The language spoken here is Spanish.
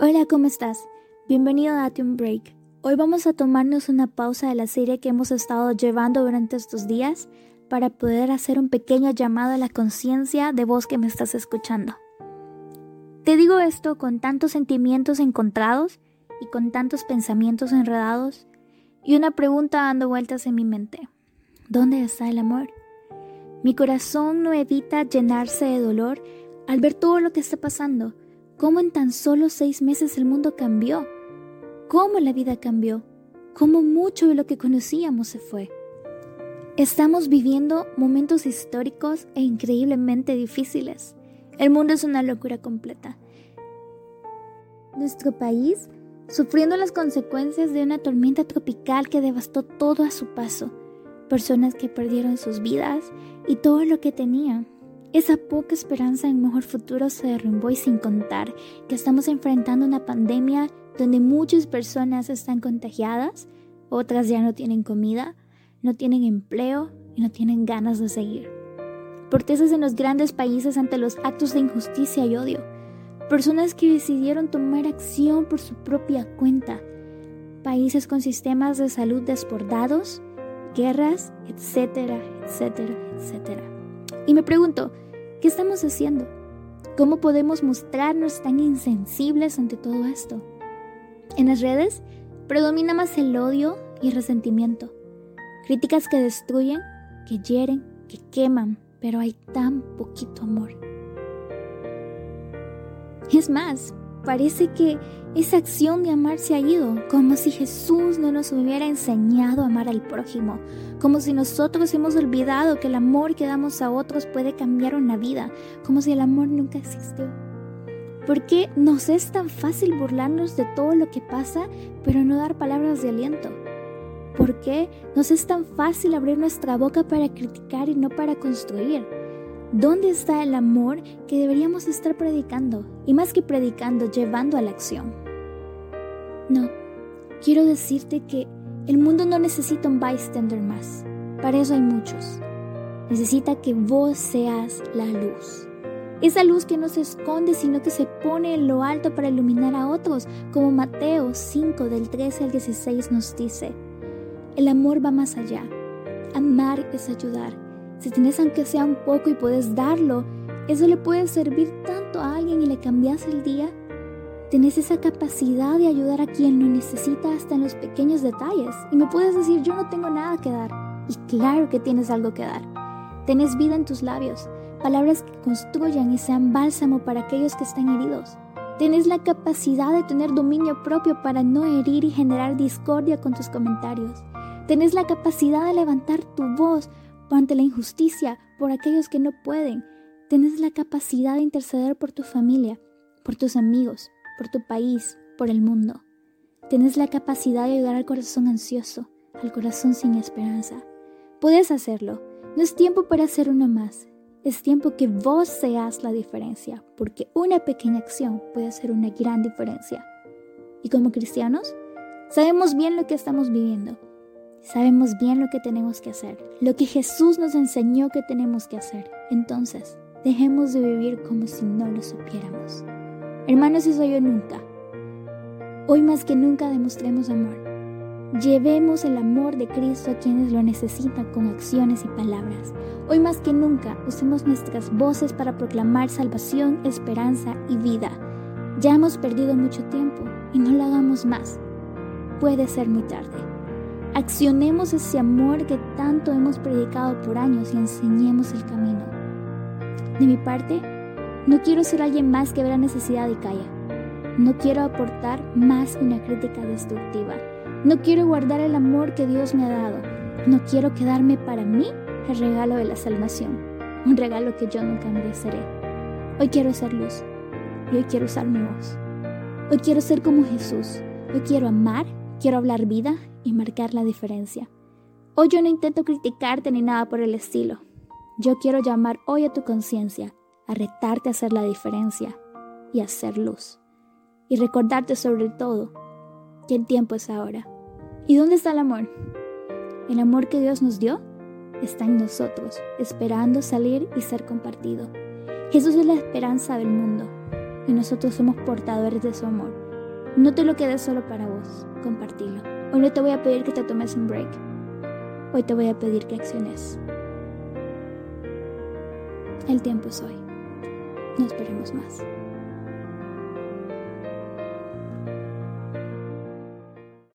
Hola, ¿cómo estás? Bienvenido a Date un Break. Hoy vamos a tomarnos una pausa de la serie que hemos estado llevando durante estos días para poder hacer un pequeño llamado a la conciencia de vos que me estás escuchando. Te digo esto con tantos sentimientos encontrados y con tantos pensamientos enredados y una pregunta dando vueltas en mi mente. ¿Dónde está el amor? Mi corazón no evita llenarse de dolor al ver todo lo que está pasando cómo en tan solo seis meses el mundo cambió, cómo la vida cambió, cómo mucho de lo que conocíamos se fue. Estamos viviendo momentos históricos e increíblemente difíciles. El mundo es una locura completa. Nuestro país sufriendo las consecuencias de una tormenta tropical que devastó todo a su paso, personas que perdieron sus vidas y todo lo que tenían. Esa poca esperanza en mejor futuro se derrumbó y sin contar que estamos enfrentando una pandemia donde muchas personas están contagiadas, otras ya no tienen comida, no tienen empleo y no tienen ganas de seguir. Protestas en los grandes países ante los actos de injusticia y odio. Personas que decidieron tomar acción por su propia cuenta. Países con sistemas de salud desbordados, guerras, etcétera, etcétera, etcétera. Y me pregunto, ¿qué estamos haciendo? ¿Cómo podemos mostrarnos tan insensibles ante todo esto? En las redes predomina más el odio y resentimiento. Críticas que destruyen, que hieren, que queman, pero hay tan poquito amor. Es más, parece que esa acción de amar se ha ido, como si Jesús no nos hubiera enseñado a amar al prójimo, como si nosotros hemos olvidado que el amor que damos a otros puede cambiar una vida, como si el amor nunca existió. ¿Por qué nos es tan fácil burlarnos de todo lo que pasa, pero no dar palabras de aliento? ¿Por qué nos es tan fácil abrir nuestra boca para criticar y no para construir? ¿Dónde está el amor que deberíamos estar predicando? Y más que predicando, llevando a la acción. No, quiero decirte que el mundo no necesita un bystander más. Para eso hay muchos. Necesita que vos seas la luz. Esa luz que no se esconde, sino que se pone en lo alto para iluminar a otros, como Mateo 5 del 13 al 16 nos dice. El amor va más allá. Amar es ayudar si tienes aunque sea un poco y puedes darlo, eso le puede servir tanto a alguien y le cambias el día. Tienes esa capacidad de ayudar a quien lo necesita hasta en los pequeños detalles. Y me puedes decir, yo no tengo nada que dar. Y claro que tienes algo que dar. Tienes vida en tus labios, palabras que construyan y sean bálsamo para aquellos que están heridos. Tienes la capacidad de tener dominio propio para no herir y generar discordia con tus comentarios. Tienes la capacidad de levantar tu voz ante la injusticia, por aquellos que no pueden. Tienes la capacidad de interceder por tu familia, por tus amigos, por tu país, por el mundo. Tienes la capacidad de ayudar al corazón ansioso, al corazón sin esperanza. Puedes hacerlo. No es tiempo para hacer uno más. Es tiempo que vos seas la diferencia, porque una pequeña acción puede hacer una gran diferencia. Y como cristianos, sabemos bien lo que estamos viviendo Sabemos bien lo que tenemos que hacer, lo que Jesús nos enseñó que tenemos que hacer. Entonces, dejemos de vivir como si no lo supiéramos. Hermanos, eso yo nunca. Hoy más que nunca demostremos amor. Llevemos el amor de Cristo a quienes lo necesitan con acciones y palabras. Hoy más que nunca usemos nuestras voces para proclamar salvación, esperanza y vida. Ya hemos perdido mucho tiempo y no lo hagamos más. Puede ser muy tarde. Accionemos ese amor que tanto hemos predicado por años y enseñemos el camino. De mi parte, no quiero ser alguien más que ve la necesidad y calla. No quiero aportar más una crítica destructiva. No quiero guardar el amor que Dios me ha dado. No quiero quedarme para mí el regalo de la salvación, un regalo que yo nunca mereceré. Hoy quiero ser luz y hoy quiero usar mi voz. Hoy quiero ser como Jesús. Hoy quiero amar, quiero hablar vida y marcar la diferencia. Hoy yo no intento criticarte ni nada por el estilo. Yo quiero llamar hoy a tu conciencia, a retarte a hacer la diferencia y a hacer luz. Y recordarte sobre todo que el tiempo es ahora. ¿Y dónde está el amor? El amor que Dios nos dio está en nosotros, esperando salir y ser compartido. Jesús es la esperanza del mundo y nosotros somos portadores de su amor. No te lo quedes solo para vos, compartilo. Hoy no te voy a pedir que te tomes un break. Hoy te voy a pedir que acciones. El tiempo es hoy. No esperemos más.